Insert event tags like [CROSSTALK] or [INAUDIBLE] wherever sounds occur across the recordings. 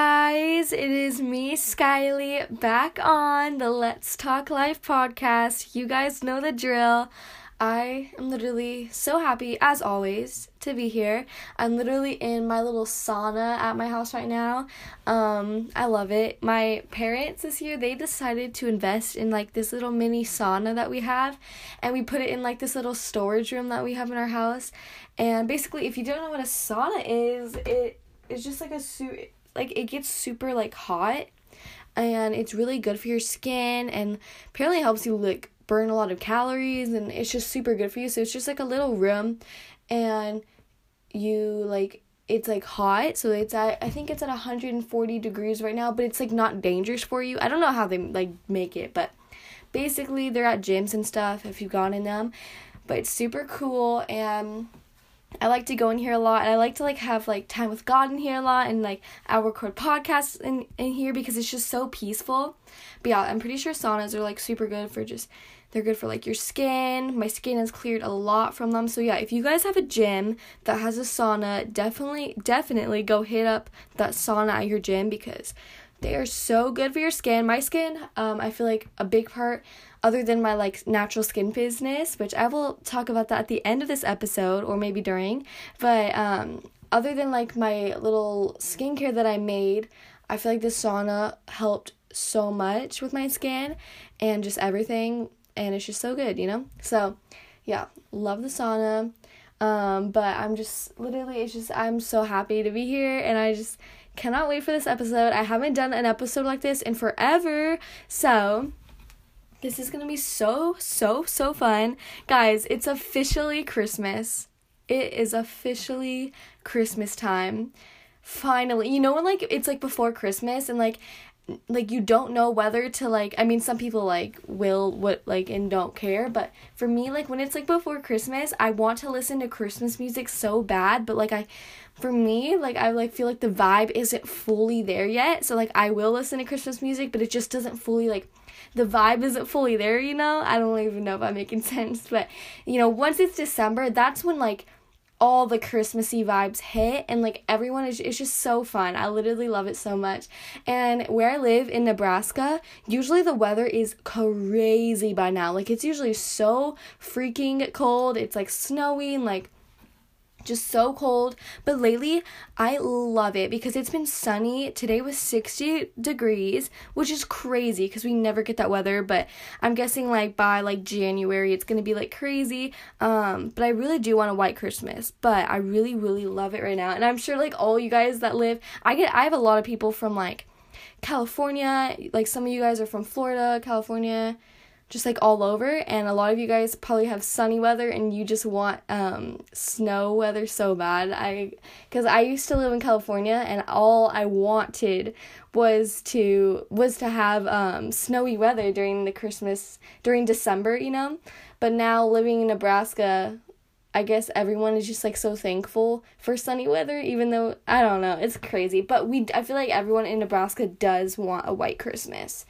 guys, it is me, Skylie, back on the Let's Talk Life podcast. You guys know the drill. I am literally so happy, as always, to be here. I'm literally in my little sauna at my house right now. Um, I love it. My parents this year, they decided to invest in like this little mini sauna that we have, and we put it in like this little storage room that we have in our house. And basically, if you don't know what a sauna is, it is just like a suit like it gets super like hot and it's really good for your skin and apparently helps you like burn a lot of calories and it's just super good for you. So it's just like a little room and you like it's like hot so it's at i think it's at 140 degrees right now but it's like not dangerous for you. I don't know how they like make it but basically they're at gyms and stuff if you've gone in them but it's super cool and I like to go in here a lot and I like to like have like time with God in here a lot and like I record podcasts in, in here because it's just so peaceful. But yeah, I'm pretty sure saunas are like super good for just they're good for like your skin. My skin has cleared a lot from them. So yeah, if you guys have a gym that has a sauna, definitely definitely go hit up that sauna at your gym because they are so good for your skin. My skin, um, I feel like a big part other than my like natural skin business, which I will talk about that at the end of this episode or maybe during. But um, other than like my little skincare that I made, I feel like the sauna helped so much with my skin and just everything, and it's just so good, you know. So, yeah, love the sauna. Um, but I'm just literally, it's just I'm so happy to be here, and I just cannot wait for this episode. I haven't done an episode like this in forever, so this is gonna be so, so, so fun. Guys, it's officially Christmas. It is officially Christmas time. Finally. You know when like it's like before Christmas and like like you don't know whether to like I mean some people like will what like and don't care, but for me like when it's like before Christmas, I want to listen to Christmas music so bad, but like I for me, like I like feel like the vibe isn't fully there yet. So like I will listen to Christmas music, but it just doesn't fully like the vibe isn't fully there, you know? I don't even know if I'm making [LAUGHS] sense, but you know, once it's December, that's when like all the Christmassy vibes hit and like everyone is it's just so fun. I literally love it so much. And where I live in Nebraska, usually the weather is crazy by now. Like it's usually so freaking cold. It's like snowy and like just so cold. But lately, I love it because it's been sunny. Today was 60 degrees, which is crazy because we never get that weather. But I'm guessing like by like January, it's gonna be like crazy. Um, but I really do want a white Christmas. But I really, really love it right now. And I'm sure like all you guys that live, I get, I have a lot of people from like California. Like some of you guys are from Florida, California just like all over and a lot of you guys probably have sunny weather and you just want um snow weather so bad. I because i used to live in california and all i wanted was to was to have um snowy weather during the christmas during december you know? But now living in nebraska I guess everyone is just like so thankful for sunny weather, even though I don't know, it's crazy. But we, I feel like everyone in Nebraska does want a white Christmas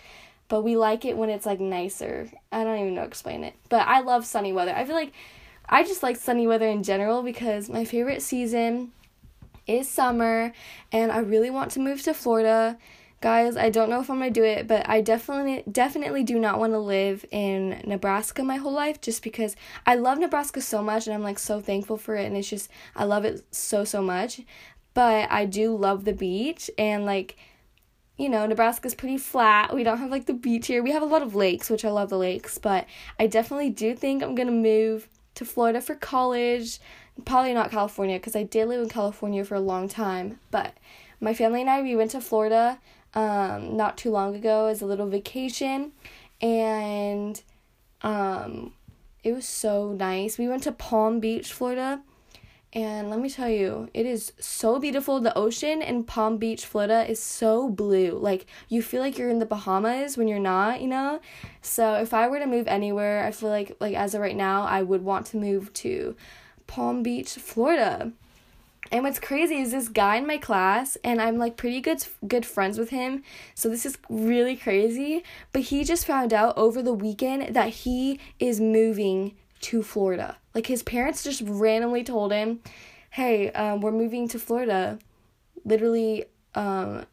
but we like it when it's like nicer. I don't even know how to explain it. But I love sunny weather. I feel like I just like sunny weather in general because my favorite season is summer and I really want to move to Florida. Guys, I don't know if I'm going to do it, but I definitely definitely do not want to live in Nebraska my whole life just because I love Nebraska so much and I'm like so thankful for it and it's just I love it so so much. But I do love the beach and like you know, Nebraska's pretty flat. We don't have like the beach here. We have a lot of lakes, which I love the lakes, but I definitely do think I'm going to move to Florida for college. Probably not California because I did live in California for a long time, but my family and I we went to Florida um not too long ago as a little vacation and um it was so nice. We went to Palm Beach, Florida and let me tell you, it is so beautiful. The ocean in Palm Beach, Florida is so blue. Like, you feel like you're in the Bahamas when you're not, you know? So, if I were to move anywhere, I feel like, like as of right now, I would want to move to Palm Beach, Florida. And what's crazy is this guy in my class, and I'm like pretty good good friends with him. So this is really crazy. But he just found out over the weekend that he is moving to Florida. Like his parents just randomly told him, "Hey, um, we're moving to Florida." Literally, um,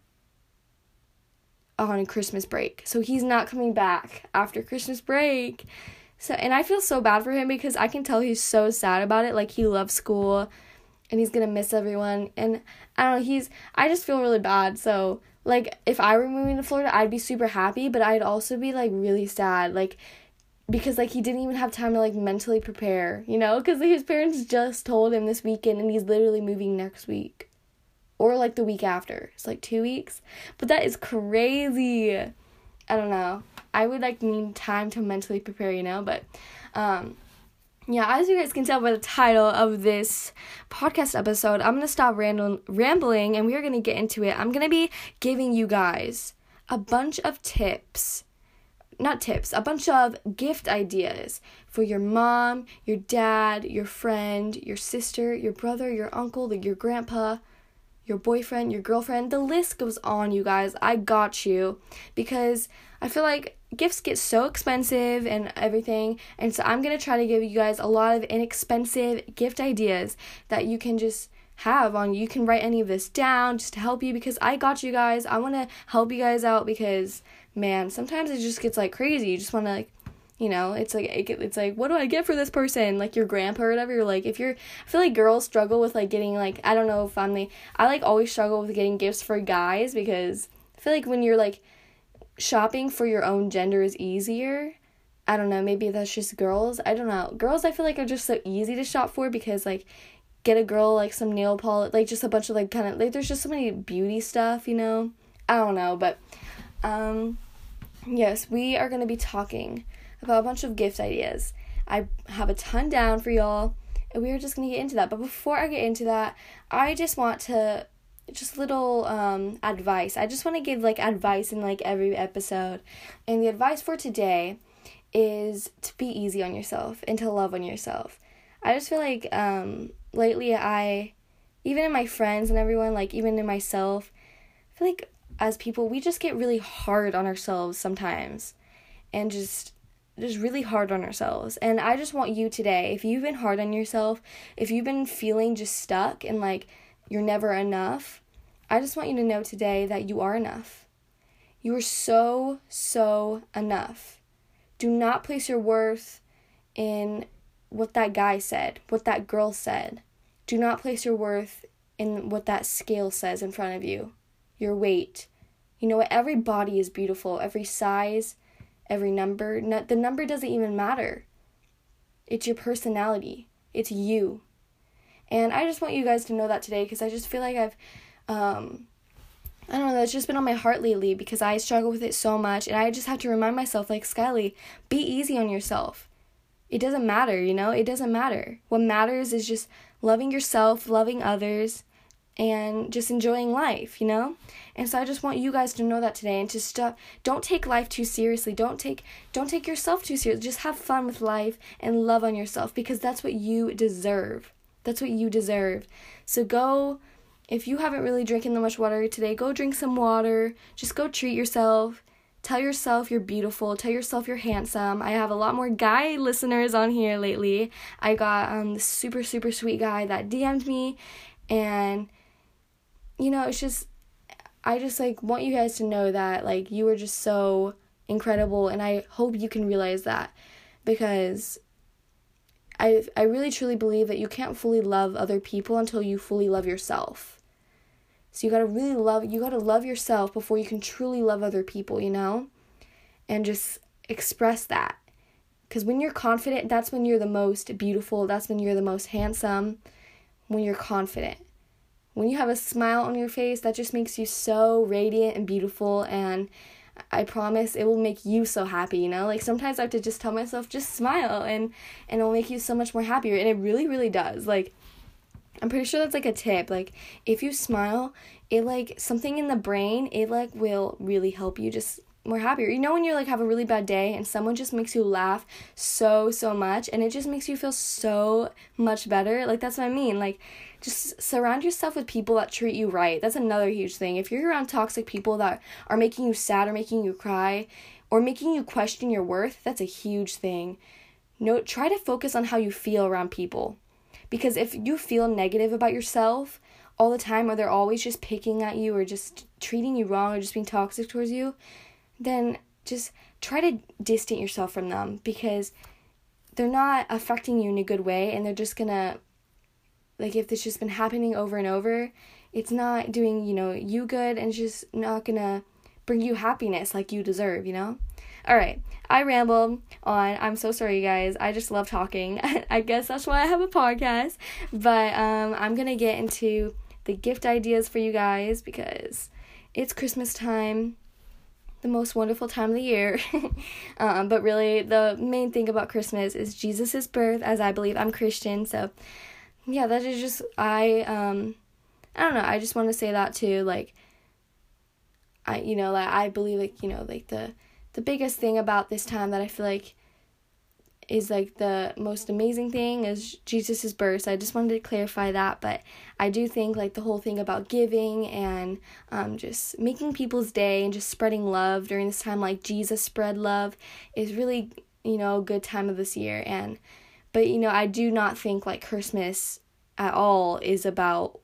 on Christmas break. So he's not coming back after Christmas break. So and I feel so bad for him because I can tell he's so sad about it. Like he loves school and he's gonna miss everyone. And I don't know, he's I just feel really bad. So like if I were moving to Florida, I'd be super happy, but I'd also be like really sad. Like because like he didn't even have time to like mentally prepare, you know, because his parents just told him this weekend and he's literally moving next week or like the week after. It's like 2 weeks. But that is crazy. I don't know. I would like need time to mentally prepare, you know, but um yeah, as you guys can tell by the title of this podcast episode, I'm gonna stop random, rambling and we are gonna get into it. I'm gonna be giving you guys a bunch of tips not tips, a bunch of gift ideas for your mom, your dad, your friend, your sister, your brother, your uncle, your grandpa, your boyfriend, your girlfriend. The list goes on, you guys. I got you because I feel like gifts get so expensive and everything. And so I'm going to try to give you guys a lot of inexpensive gift ideas that you can just have on you can write any of this down just to help you because I got you guys. I want to help you guys out because man, sometimes it just gets like crazy. You just want to like you know it's like it's like what do i get for this person? Like your grandpa or whatever you're like if you're i feel like girls struggle with like getting like i don't know if i'm the i like always struggle with getting gifts for guys because i feel like when you're like shopping for your own gender is easier. I don't know maybe that's just girls i don't know. Girls i feel like are just so easy to shop for because like get a girl like some nail polish like just a bunch of like kind of like there's just so many beauty stuff you know? I don't know but um yes, we are going to be talking about a bunch of gift ideas. I have a ton down for y'all, and we are just going to get into that. But before I get into that, I just want to just little um advice. I just want to give like advice in like every episode. And the advice for today is to be easy on yourself and to love on yourself. I just feel like um lately I even in my friends and everyone like even in myself I feel like as people, we just get really hard on ourselves sometimes and just just really hard on ourselves. And I just want you today, if you've been hard on yourself, if you've been feeling just stuck and like you're never enough, I just want you to know today that you are enough. You are so, so enough. Do not place your worth in what that guy said, what that girl said. Do not place your worth in what that scale says in front of you your weight. You know what? Every body is beautiful, every size, every number. No, the number doesn't even matter. It's your personality, it's you. And I just want you guys to know that today because I just feel like I've, um, I don't know, that's just been on my heart lately because I struggle with it so much. And I just have to remind myself, like, Skylie, be easy on yourself. It doesn't matter, you know? It doesn't matter. What matters is just loving yourself, loving others, and just enjoying life, you know? And so I just want you guys to know that today and to stop don't take life too seriously. Don't take don't take yourself too seriously. Just have fun with life and love on yourself because that's what you deserve. That's what you deserve. So go if you haven't really drinking that much water today, go drink some water. Just go treat yourself. Tell yourself you're beautiful. Tell yourself you're handsome. I have a lot more guy listeners on here lately. I got um this super super sweet guy that DM'd me and you know, it's just I just like want you guys to know that like you are just so incredible and I hope you can realize that because I I really truly believe that you can't fully love other people until you fully love yourself. So you got to really love you got to love yourself before you can truly love other people, you know? And just express that. Cuz when you're confident, that's when you're the most beautiful, that's when you're the most handsome, when you're confident when you have a smile on your face, that just makes you so radiant and beautiful. And I promise it will make you so happy, you know? Like sometimes I have to just tell myself, just smile and and it'll make you so much more happier. And it really, really does. Like I'm pretty sure that's like a tip. Like if you smile, it like something in the brain, it like will really help you just more happier. You know when you like have a really bad day and someone just makes you laugh so so much and it just makes you feel so much better. Like that's what I mean. Like just surround yourself with people that treat you right. That's another huge thing. If you're around toxic people that are making you sad or making you cry or making you question your worth, that's a huge thing. No try to focus on how you feel around people. Because if you feel negative about yourself, all the time or they're always just picking at you or just treating you wrong or just being toxic towards you, then just try to distance yourself from them because they're not affecting you in a good way and they're just gonna like if it's just been happening over and over it's not doing you know you good and it's just not gonna bring you happiness like you deserve you know all right i rambled on i'm so sorry you guys i just love talking [LAUGHS] i guess that's why i have a podcast but um i'm gonna get into the gift ideas for you guys because it's christmas time the most wonderful time of the year. [LAUGHS] um, but really, the main thing about Christmas is Jesus' birth, as I believe I'm Christian. So, yeah, that is just, I, um, I don't know, I just want to say that too. Like, I, you know, like, I believe, like, you know, like the, the biggest thing about this time that I feel like is like the most amazing thing is Jesus' birth. I just wanted to clarify that. But I do think like the whole thing about giving and um, just making people's day and just spreading love during this time, like Jesus spread love, is really, you know, a good time of this year. And, but, you know, I do not think like Christmas at all is about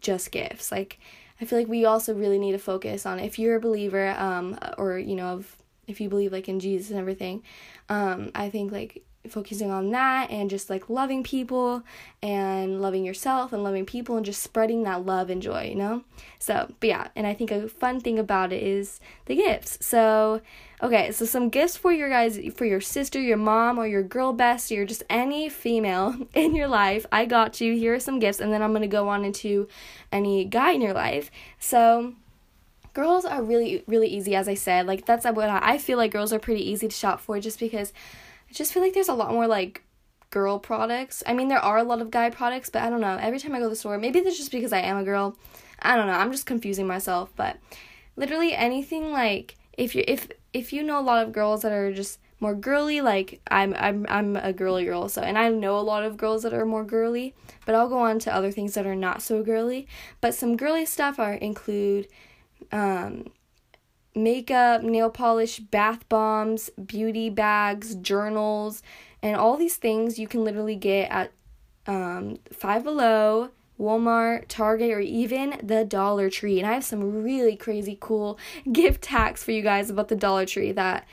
just gifts. Like, I feel like we also really need to focus on if you're a believer, um, or, you know, of if you believe like in Jesus and everything. Um, I think like focusing on that and just like loving people and loving yourself and loving people and just spreading that love and joy, you know? So, but yeah, and I think a fun thing about it is the gifts. So, okay, so some gifts for your guys, for your sister, your mom, or your girl best, or just any female [LAUGHS] in your life. I got you. Here are some gifts, and then I'm gonna go on into any guy in your life. So, girls are really really easy as i said like that's what i feel like girls are pretty easy to shop for just because i just feel like there's a lot more like girl products. I mean there are a lot of guy products but i don't know. Every time i go to the store maybe that's just because i am a girl. I don't know. I'm just confusing myself but literally anything like if you if if you know a lot of girls that are just more girly like I'm I'm I'm a girly girl so and I know a lot of girls that are more girly but I'll go on to other things that are not so girly. But some girly stuff are include um, makeup, nail polish, bath bombs, beauty bags, journals, and all these things you can literally get at um, Five Below, Walmart, Target, or even the Dollar Tree. And I have some really crazy cool [LAUGHS] gift hacks for you guys about the Dollar Tree that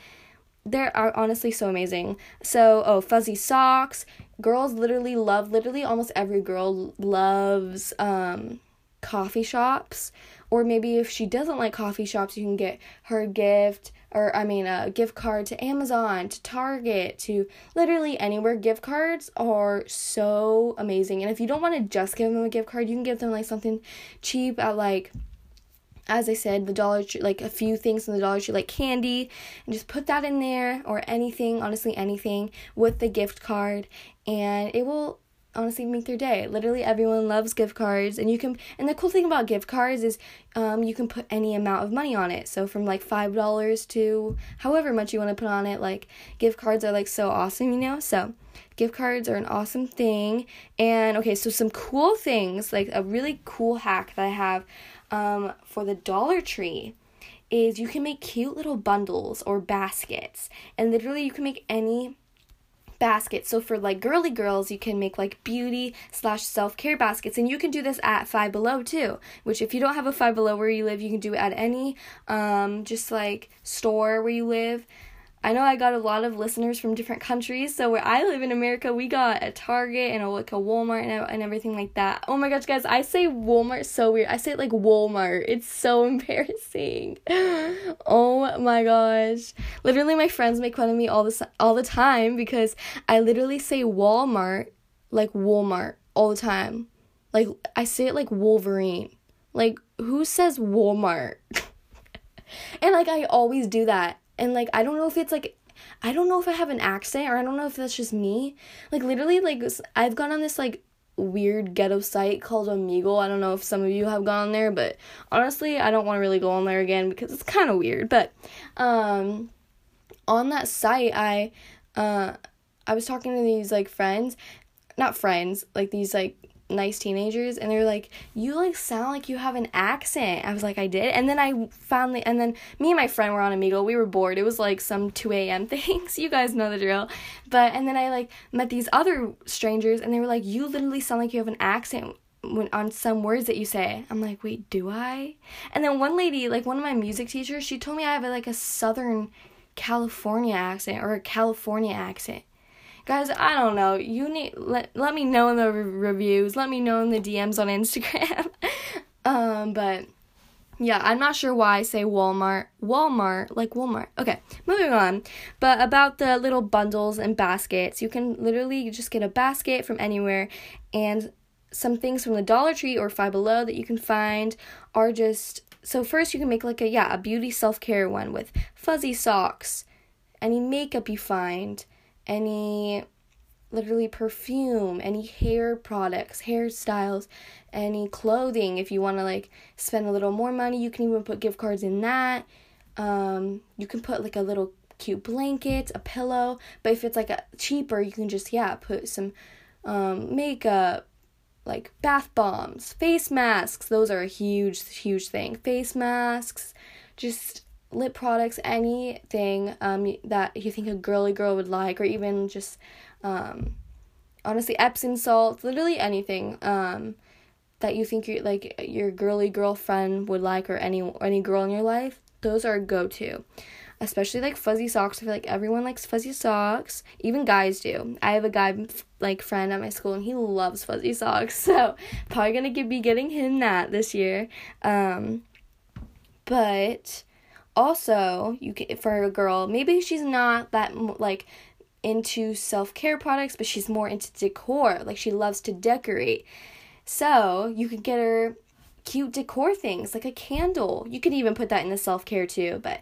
they are honestly so amazing. So, oh, fuzzy socks. Girls literally love, literally almost every girl loves um, coffee shops or maybe if she doesn't like coffee shops, you can get her gift or I mean a gift card to Amazon, to Target, to literally anywhere. Gift cards are so amazing. And if you don't want to just give them a gift card, you can give them like something cheap at like as I said, the Dollar Tree, like a few things in the Dollar Tree, like candy, and just put that in there or anything, honestly, anything with the gift card, and it will honestly make their day. Literally everyone loves gift cards and you can and the cool thing about gift cards is um you can put any amount of money on it. So from like $5 to however much you want to put on it, like gift cards are like so awesome, you know? So gift cards are an awesome thing. And okay, so some cool things, like a really cool hack that I have um for the Dollar Tree is you can make cute little bundles or baskets. And literally you can make any baskets. So for like girly girls, you can make like beauty slash self care baskets, and you can do this at Five Below too. Which if you don't have a Five Below where you live, you can do it at any um just like store where you live. I know I got a lot of listeners from different countries. So where I live in America, we got a Target and a, like a Walmart and, and everything like that. Oh my gosh, guys, I say Walmart so weird. I say it like Walmart. It's so [LAUGHS] embarrassing. oh my gosh. Literally, my friends make fun of me all the all the time because I literally say Walmart like Walmart all the time. Like I say it like Wolverine. Like who says Walmart? [LAUGHS] and like I always do that and like I don't know if it's like I don't know if I have an accent or I don't know if that's just me. Like literally like I've gone on this like weird ghetto site called Omegle. I don't know if some of you have gone there, but honestly, I don't want to really go on there again because it's kind of weird. But um on that site, I uh I was talking to these like friends, not friends, like these like nice teenagers and they're like you like sound like you have an accent i was like i did and then i the and then me and my friend were on Omegle we were bored it was like some 2 a.m [LAUGHS] things you guys know the drill but and then i like met these other strangers and they were like you literally sound like you have an accent when on some words that you say. I'm like, wait, do I? And then one lady, like one of my music teachers, she told me I have like a Southern California accent or a California accent. Guys, I don't know. You need let let me know in the re- reviews. Let me know in the DMs on Instagram. [LAUGHS] um, but yeah, I'm not sure why I say Walmart. Walmart, like Walmart. Okay, moving on. But about the little bundles and baskets, you can literally just get a basket from anywhere and some things from the Dollar Tree or Five Below that you can find are just so first you can make like a yeah, a beauty self-care one with fuzzy socks, any makeup you find, any literally perfume, any hair products, hairstyles, any clothing. If you want to like spend a little more money, you can even put gift cards in that. Um, you can put like a little cute blanket, a pillow. But if it's like a cheaper, you can just yeah put some um, makeup, like bath bombs, face masks. Those are a huge huge thing. Face masks, just lip products, anything um, that you think a girly girl would like, or even just um, honestly Epsom salts, literally anything um, that you think you like your girly girlfriend would like, or any or any girl in your life. Those are a go to. Especially like fuzzy socks. I feel like everyone likes fuzzy socks. Even guys do. I have a guy like friend at my school and he loves fuzzy socks. [LAUGHS] So probably gonna be getting him that this year. Um, but also you can for a girl maybe she's not that like into self-care products but she's more into decor like she loves to decorate. So you could get her cute decor things like a candle. You could even put that in the self-care too but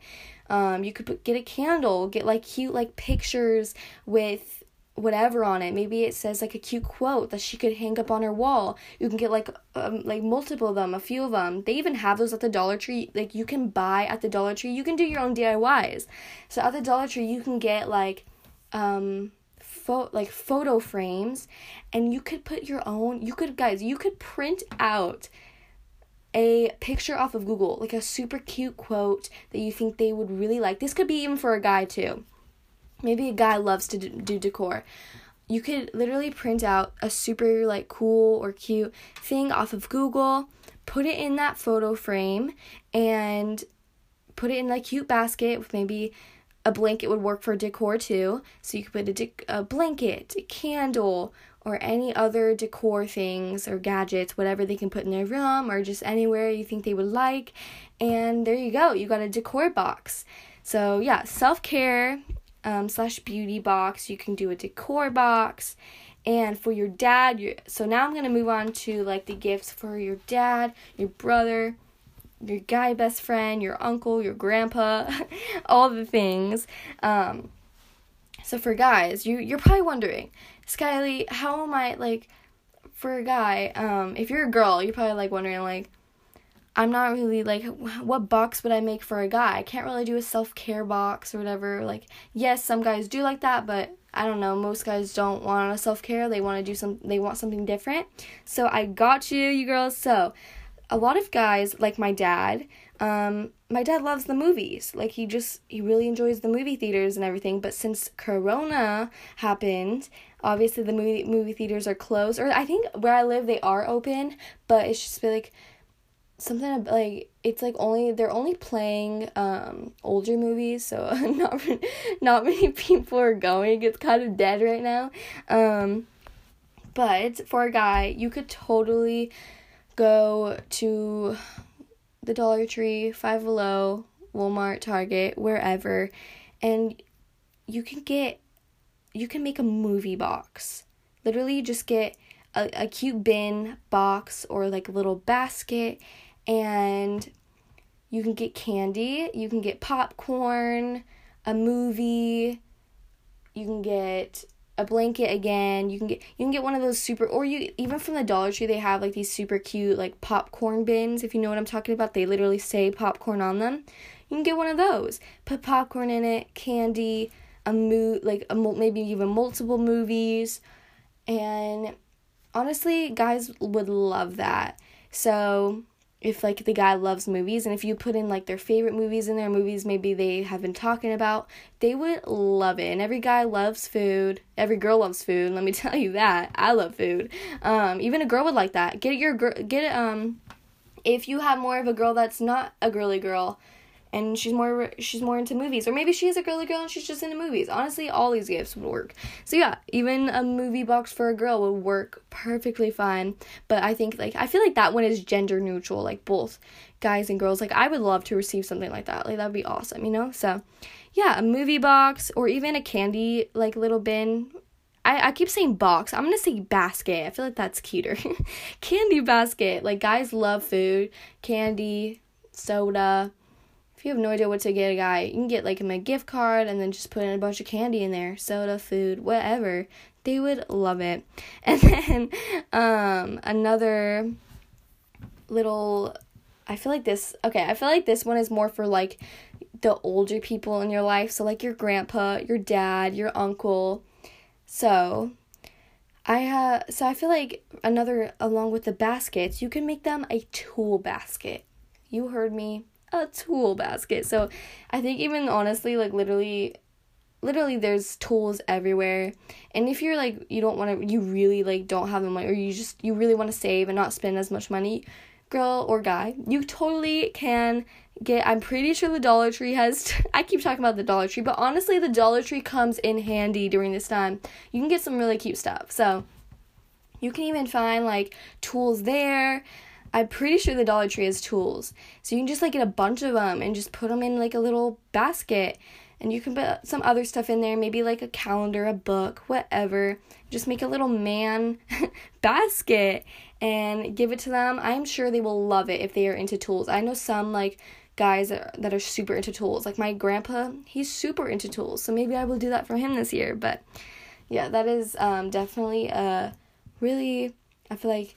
um, you could put, get a candle get like cute like pictures with whatever on it. Maybe it says like a cute quote that she could hang up on her wall. You can get like um, like multiple of them, a few of them. They even have those at the Dollar Tree. Like you can buy at the Dollar Tree. You can do your own DIYs. So at the Dollar Tree, you can get like um fo- like photo frames and you could put your own you could guys, you could print out a picture off of Google, like a super cute quote that you think they would really like. This could be even for a guy too maybe a guy loves to do decor you could literally print out a super like cool or cute thing off of Google, put it in that photo frame and put it in a cute basket with maybe a blanket would work for decor too. So you could put a, de- a blanket, a candle, or any other decor things or gadgets, whatever they can put in their room or just anywhere you think they would like. And there you go, you got a decor box. So, yeah, self care um, slash beauty box. You can do a decor box. And for your dad, your, so now I'm going to move on to like the gifts for your dad, your brother, your guy best friend, your uncle, your grandpa, [LAUGHS] all the things. Um, so for guys, you you're probably wondering, Skylie, how am I like for a guy? Um, if you're a girl, you're probably like wondering like, I'm not really like what box would I make for a guy? I can't really do a self-care box or whatever. Like yes, some guys do like that, but I don't know, most guys don't want a self-care. They want to do some they want something different. So I got you, you girls. So a lot of guys like my dad, um my dad loves the movies. Like he just he really enjoys the movie theaters and everything, but since corona happened, obviously the movie movie theaters are closed or I think where I live they are open, but it's just like something like it's like only they're only playing um older movies so [LAUGHS] not not many people are going. It's kind of dead right now. Um but for a guy you could totally go to the Dollar Tree, Five Below, Walmart, Target, wherever and you can get you can make a movie box. Literally just get a, a cute bin box or like a little basket and you can get candy, you can get popcorn, a movie, you can get a blanket again. You can get you can get one of those super or you even from the Dollar Tree they have like these super cute like popcorn bins if you know what I'm talking about. They literally say popcorn on them. You can get one of those. Put popcorn in it, candy, a mo like a maybe even multiple movies and honestly guys would love that. So if like the guy loves movies and if you put in like their favorite movies in their movies maybe they have been talking about they would love it. And every guy loves food. Every girl loves food let me [LAUGHS] tell you that. I love food. Um even a girl would like that. Get your girl get um if you have more of a girl that's not a girly girl and she's more she's more into movies. Or maybe she is a girly girl and she's just into movies. Honestly all these gifts would work. So yeah even a movie box for a girl would work perfectly fine. But i think like i feel like that one is gender neutral like both guys and girls. Like i would love to receive something like that. Like that'd be awesome you know? So yeah a movie box or even a candy like little bin. I, I keep saying box. I'm gonna say basket. I feel like that's cuter. [LAUGHS] candy basket. Like guys love food, candy, soda, if you have no idea what to get a guy, you can get like him a gift card and then just put in a bunch of candy in there, soda, food, whatever. They would love it. [LAUGHS] And then um another little I feel like this okay, I feel like this one is more for like the older people in your life, so like your grandpa, your dad, your uncle. So, I uh so I feel like another along with the baskets, you can make them a tool basket. You heard me a tool basket. So I think even honestly, like literally literally there's tools everywhere. And if you're like you don't want to you really like don't have the money or you just you really want to save and not spend as much money girl or guy you totally can get i'm pretty sure the dollar tree has [LAUGHS] i keep talking about the dollar tree but honestly the dollar tree comes in handy during this time. You can get some really cute stuff. So you can even find like tools there I'm pretty sure the Dollar Tree has tools. So you can just like get a bunch of them and just put them in like a little basket. And you can put some other stuff in there, maybe like a calendar, a book, whatever. Just make a little man [LAUGHS] basket and give it to them. I'm sure they will love it if they are into tools. I know some like guys that are, that are super into tools. Like my grandpa, he's super into tools. So maybe I will do that for him this year. But yeah, that is um, definitely a really, I feel like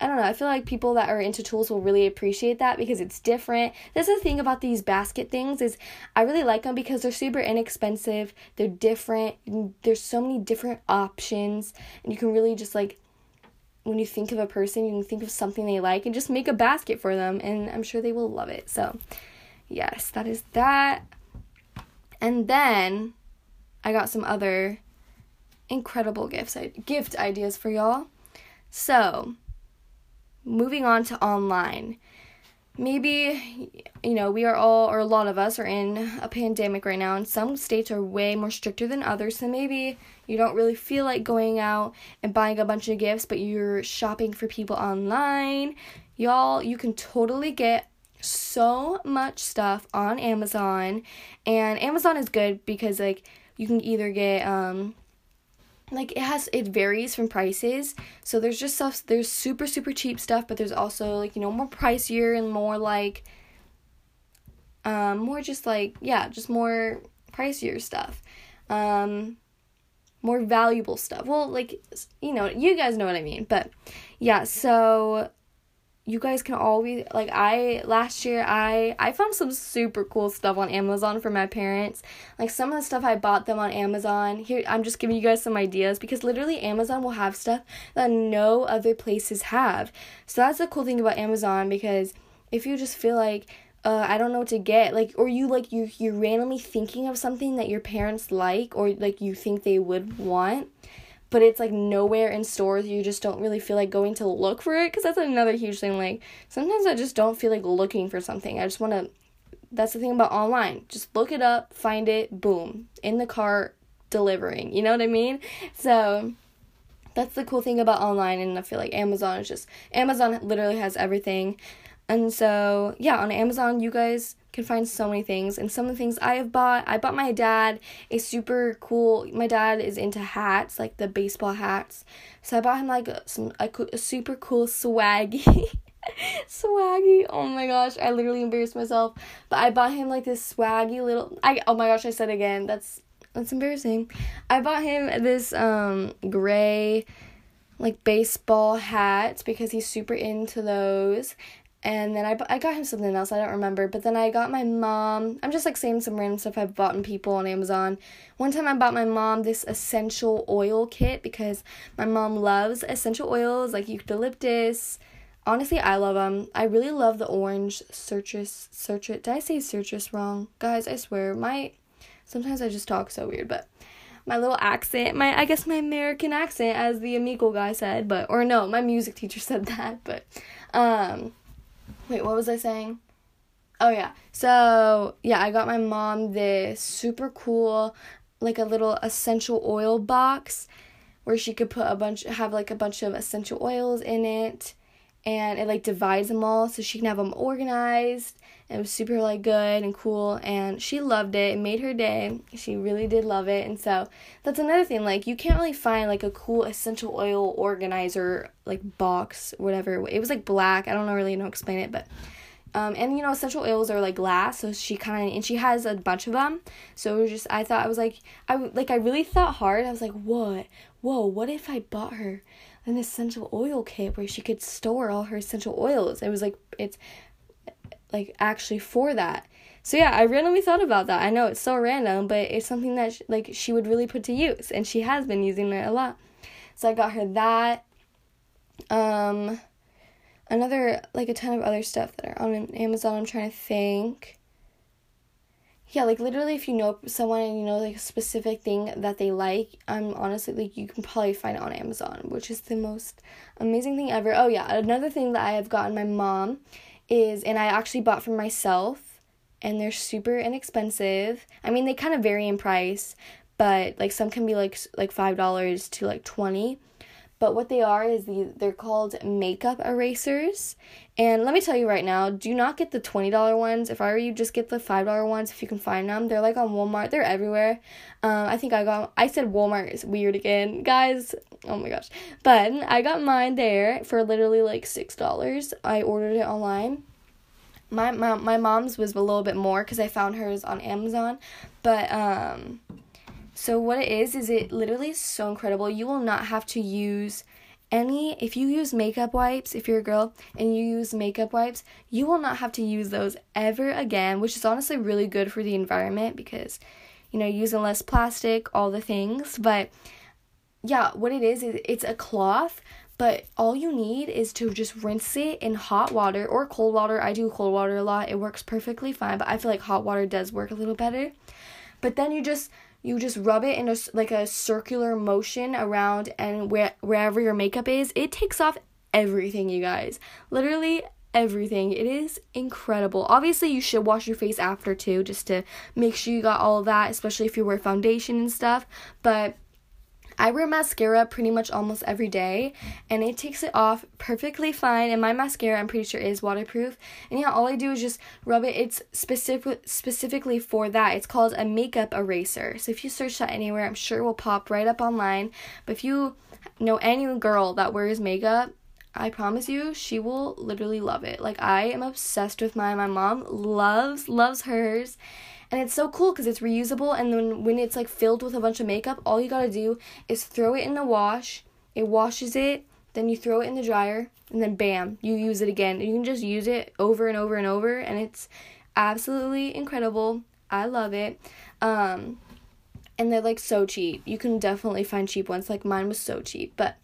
I don't know. I feel like people that are into tools will really appreciate that because it's different. That's the thing about these basket things is I really like them because they're super inexpensive. They're different. There's so many different options and you can really just like when you think of a person, you can think of something they like and just make a basket for them and I'm sure they will love it. So, yes, that is that. And then I got some other incredible gifts gift ideas for y'all. So, moving on to online. Maybe, you know, we are all, or a lot of us, are in a pandemic right now, and some states are way more stricter than others. So maybe you don't really feel like going out and buying a bunch of gifts, but you're shopping for people online. Y'all, you can totally get so much stuff on Amazon, and Amazon is good because, like, you can either get, um, like it has it varies from prices. So there's just stuff there's super super cheap stuff but there's also like you know more pricier and more like um more just like yeah just more pricier stuff. Um more valuable stuff. Well like you know you guys know what i mean but yeah so you guys can always like I last year I I found some super cool stuff on Amazon for my parents. Like some of the stuff I bought them on Amazon. Here I'm just giving you guys some ideas because literally Amazon will have stuff that no other places have. So that's the cool thing about Amazon because if you just feel like uh, I don't know what to get, like, or you like you you're randomly thinking of something that your parents like or like you think they would want, but it's like nowhere in stores. You just don't really feel like going to look for it because that's another huge thing. Like sometimes I just don't feel like looking for something. I just want to. That's the thing about online. Just look it up, find it, boom, in the cart, delivering. You know what I mean? So that's the cool thing about online, and I feel like Amazon is just Amazon literally has everything. And so, yeah, on Amazon, you guys can find so many things. And some of the things I have bought, I bought my dad a super cool. My dad is into hats, like the baseball hats. So I bought him like some a, a super cool swaggy. [LAUGHS] swaggy. Oh my gosh, I literally embarrassed myself. But I bought him like this swaggy little. I oh my gosh, I said again. That's that's embarrassing. I bought him this um gray like baseball hat because he's super into those and then I, I got him something else i don't remember but then i got my mom i'm just like saying some random stuff i've bought in people on amazon one time i bought my mom this essential oil kit because my mom loves essential oils like eucalyptus honestly, I love them. I really love the orange citrus citrus. Did I say citrus wrong, guys? I swear, my sometimes I just talk so weird, but my little accent, my I guess my American accent, as the Omegle guy said, but or no, my music teacher [LAUGHS] said that, but um, wait, what was I saying? Oh yeah, so yeah, I got my mom this super cool, like a little essential oil box, where she could put a bunch, have like a bunch of essential oils in it, and it like divides them all so she can have them organized it was super like good and cool and she loved it. It made her day. She really did love it. And so that's another thing like you can't really find like a cool essential oil organizer like box whatever. It was like black. I don't know really know how to explain it, but um, and you know essential oils are like glass so she kind of and she has a bunch of them so just i thought i was like i like i really thought hard i was like what whoa what if i bought her an essential oil kit where she could store all her essential oils it was like it's like actually for that. So yeah, I randomly thought about that. I know it's so random, but it's something that she, like she would really put to use, and she has been using it a lot. So I got her that. Um, another like a ton of other stuff that are on Amazon. I'm trying to think. Yeah, like literally, if you know someone and you know like a specific thing that they like, I'm honestly like you can probably find it on Amazon, which is the most amazing thing ever. Oh yeah, another thing that I have gotten my mom is, and I actually bought for myself, and they're super inexpensive. I mean, they kind of vary in price, but like some can be like like five dollars to like twenty. But what they are is the they're called makeup erasers. And let me tell you right now, do not get the $20 ones. If I were you, just get the $5 ones if you can find them. They're like on Walmart. They're everywhere. Um, I think I got I said Walmart is weird again. Guys, oh my gosh. But I got mine there for literally like $6. I ordered it online. My, my, my mom's was a little bit more because I found hers on Amazon. But um so what it is is it literally is so incredible. You will not have to use any if you use makeup wipes, if you're a girl and you use makeup wipes, you will not have to use those ever again, which is honestly really good for the environment because you know, using less plastic, all the things, but yeah, what it is is it's a cloth, but all you need is to just rinse it in hot water or cold water. I do cold water a lot. It works perfectly fine, but I feel like hot water does work a little better. But then you just you just rub it in a like a circular motion around and where wherever your makeup is it takes off everything you guys. Literally everything. It is incredible. Obviously you should wash your face after too just to make sure you got all of that especially if you wear foundation and stuff but I wear mascara pretty much almost every day and it takes it off perfectly fine and my mascara I'm pretty sure is waterproof. And yeah, all I do is just rub it. It's specific specifically for that. It's called a makeup eraser. So if you search that anywhere, I'm sure it will pop right up online. But if you know any girl that wears makeup, I promise you, she will literally love it. Like I am obsessed with mine. My mom loves loves hers and it's so cool because it's reusable and then when it's like filled with a bunch of makeup all you gotta do is throw it in the wash it washes it then you throw it in the dryer and then bam you use it again. You can just use it over and over and over and it's absolutely incredible. I love it. Um and they're like so cheap. You can definitely find cheap ones. Like mine was so cheap but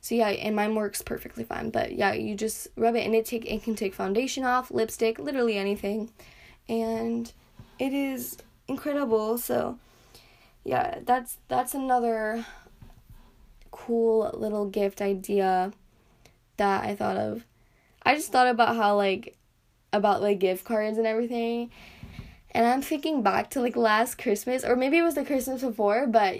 so yeah, and mine works perfectly fine. But yeah, you just rub it and it take it can take foundation off, lipstick, literally anything. And it is incredible. So yeah, that's that's another cool little gift idea that I thought of. I just thought about how like about like gift cards and everything. And I'm thinking back to like last Christmas or maybe it was the Christmas before, but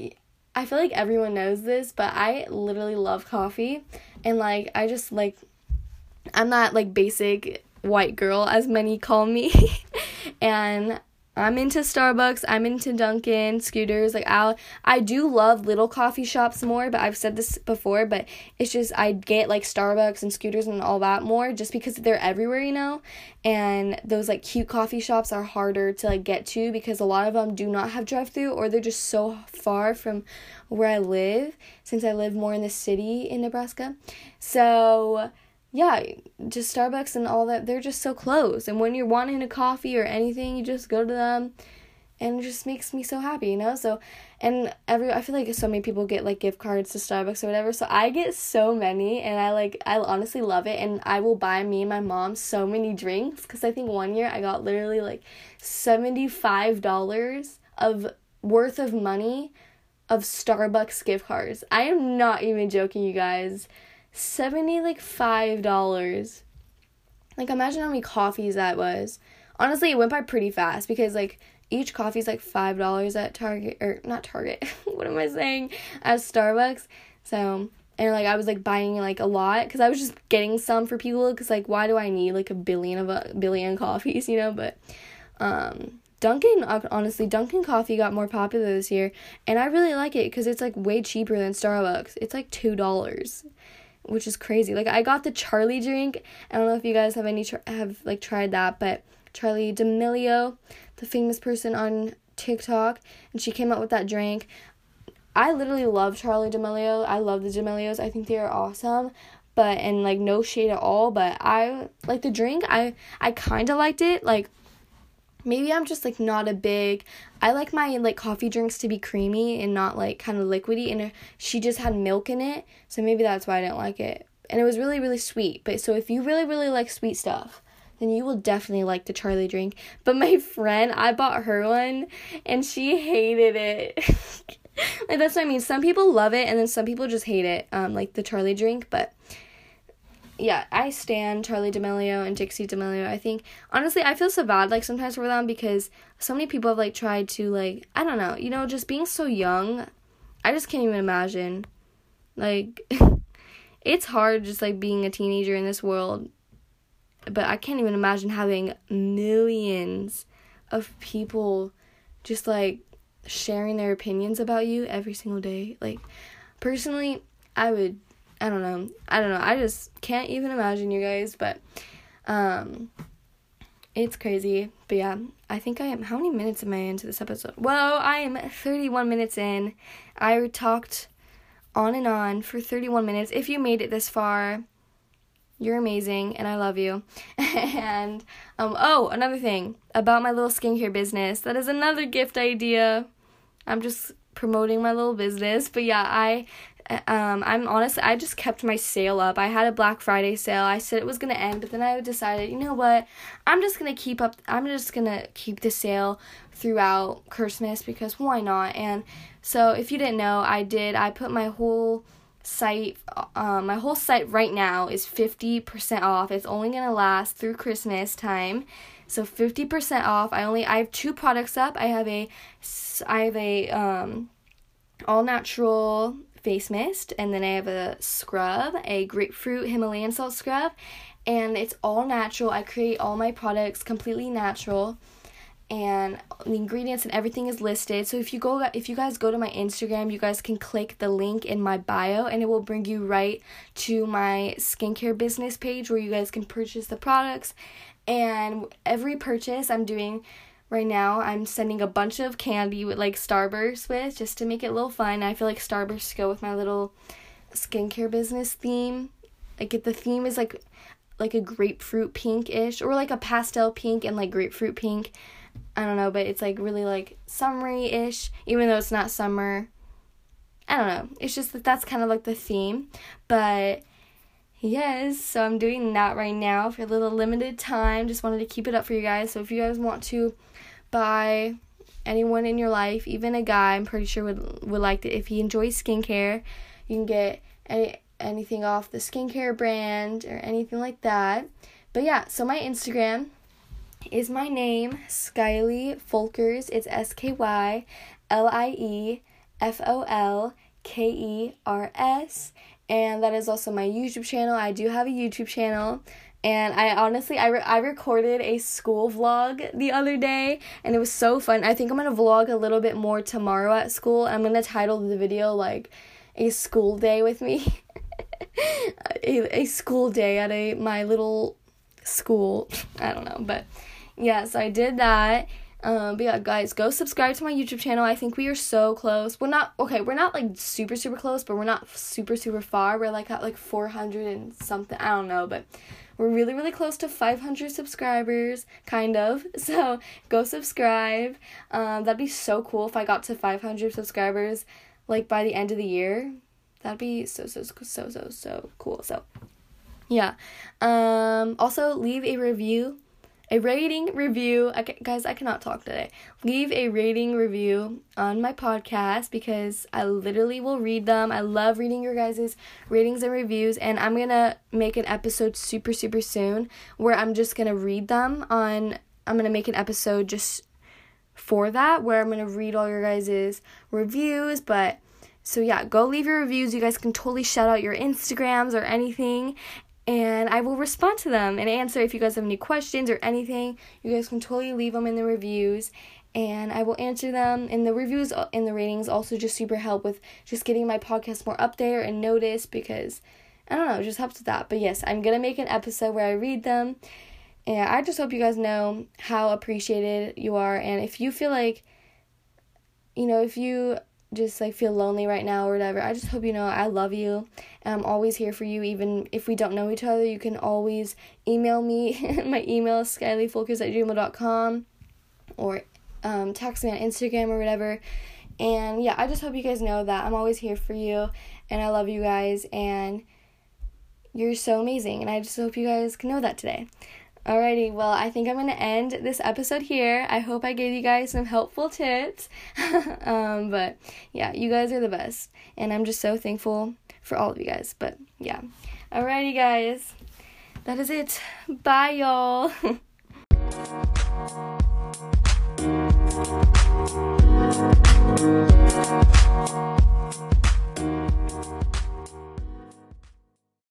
I feel like everyone knows this, but I literally love coffee and like I just like I'm not like basic white girl as many call me. [LAUGHS] and I'm into Starbucks, I'm into Dunkin', scooters. Like I'll I do love little coffee shops more, but I've said this before, but it's just I get like Starbucks and scooters and all that more just because they're everywhere, you know? And those like cute coffee shops are harder to like get to because a lot of them do not have drive-through or they're just so far from where I live since I live more in the city in Nebraska. So, yeah, just Starbucks and all that, they're just so close. And when you're wanting a coffee or anything, you just go to them and it just makes me so happy, you know? So, and every, I feel like so many people get like gift cards to Starbucks or whatever. So I get so many and I like, I honestly love it. And I will buy me and my mom so many drinks because I think one year I got literally like $75 of worth of money of Starbucks gift cards. I am not even joking, you guys. 70 like $5. Like imagine how many coffees that was. Honestly, it went by pretty fast because like each coffee is like five dollars at Target or not Target. [LAUGHS] what am I saying? At Starbucks. So and like I was like buying like a lot because I was just getting some for people because like why do I need like a billion of a billion coffees [LAUGHS] you know? But um, Dunkin' honestly Dunkin' coffee got more popular this year and I really like it because it's like way cheaper than Starbucks. It's like two dollars which is crazy. Like I got the Charlie drink. I don't know if you guys have any tr- have like tried that, but Charlie D'Amelio, the famous person on TikTok, and she came out with that drink. I literally love Charlie D'Amelio. I love the D'Amelios. I think they are awesome. But and like no shade at all, but I like the drink. I I kind of liked it. Like maybe I'm just like not a big I like my like coffee drinks to be creamy and not like kind of liquidy and she just had milk in it, so maybe that's why I didn't like it. And it was really really sweet. But so if you really really like sweet stuff, then you will definitely like the Charlie drink. But my [LAUGHS] friend, I bought her one and she hated it. [LAUGHS] like that's what I mean. Some people love it and then some people just hate it. Um, like the Charlie drink, but yeah, I stand Charlie D'Amelio and Dixie D'Amelio. I think honestly, I feel so bad like sometimes for them because so many people have like tried to like I don't know, you know, just being so young. I just can't even imagine. Like [LAUGHS] it's hard just like being a teenager in this world but I can't even imagine having millions of people just like sharing their opinions about you every single day. Like personally, I would I don't know. I don't know. I just can't even imagine you guys, but um it's crazy. But yeah, I think I am how many minutes am I into this episode? Well, I am 31 minutes in. I talked on and on for 31 minutes. If you made it this far, you're amazing and I love you. [LAUGHS] and um oh, another thing about my little skincare business. That is another gift idea. I'm just promoting my little business. But yeah, I um I'm honestly I just kept my sale up. I had a Black Friday sale. I said it was going to end, but then I decided, you know what? I'm just going to keep up I'm just to keep the sale throughout Christmas because why not? And so if you didn't know, I did I put my whole site um, my whole site right now is 50% off it's only gonna last through christmas time so 50% off i only i have two products up i have a i have a um, all natural face mist and then i have a scrub a grapefruit himalayan salt scrub and it's all natural i create all my products completely natural and the ingredients and everything is listed. So if you go if you guys go to my Instagram, you guys can click the link in my bio and it will bring you right to my skincare business page where you guys can purchase the products. And every purchase I'm doing right now, I'm sending a bunch of candy with like Starburst with just to make it a little fun. I feel like Starburst go with my little skincare business theme. Like if the theme is like like a grapefruit pinkish or like a pastel pink and like grapefruit pink I don't know, but it's like really like summery ish, even though it's not summer. I don't know. It's just that that's kind of like the theme. But yes, so I'm doing that right now for a little limited time. Just wanted to keep it up for you guys. So if you guys want to buy anyone in your life, even a guy, I'm pretty sure would would like it. If he enjoys skincare, you can get any anything off the skincare brand or anything like that. But yeah, so my Instagram is my name, Skylie Folkers. It's S K Y L I E F O L K E R S. And that is also my YouTube channel. I do have a YouTube channel. And I honestly, I, re- I recorded a school vlog the other day and it was so fun. I think I'm going to vlog a little bit more tomorrow at school. I'm going to title the video like a school day with me. [LAUGHS] a, a school day at a my little school. I don't know, but yeah, so I did that. Um, but yeah, guys, go subscribe to my YouTube channel. I think we are so close. We're not okay. We're not like super super close, but we're not super super far. We're like at like four hundred and something. I don't know, but we're really really close to five hundred subscribers, kind of. [LAUGHS] So go subscribe. Um, that'd be so cool if I got to five hundred subscribers, like by the end of the year. That'd be so so so so so cool. So yeah. Um. Also, leave a review a rating review. Okay, guys, I cannot talk today. Leave a rating review on my podcast because I literally will read them. I love reading your guys' ratings and reviews, and I'm gonna make an episode super, super soon where I'm just gonna read them on. I'm gonna make an episode just for that where I'm gonna read all your guys' reviews, but. So yeah, go leave your reviews. You guys can totally shout out your Instagrams or anything and I will respond to them and answer if you guys have any questions or anything. You guys can totally leave them in the reviews and I will answer them. And the reviews and the ratings also just super help with just getting my podcast more up there and noticed because I don't know, it just helps with that. But yes, I'm gonna make an episode where I read them. And I just hope you guys know how appreciated you are. And if you feel like, you know, if you just like feel lonely right now or whatever, I just hope you know I love you and I'm always here for you. Even if we don't know each other, you can always email me. [LAUGHS] My email is skyliefolkers at gmail.com or um, text me on Instagram or whatever. And yeah, I just hope you guys know that I'm always here for you and I love you guys and you're so amazing. And I just hope you guys can know that today. Alrighty, well, I think I'm going to end this episode here. I hope I gave you guys some helpful tips. [LAUGHS] um, but yeah, you guys are the best. And I'm just so thankful for all of you guys. But yeah. Alrighty, guys. That is it. Bye, y'all. [LAUGHS]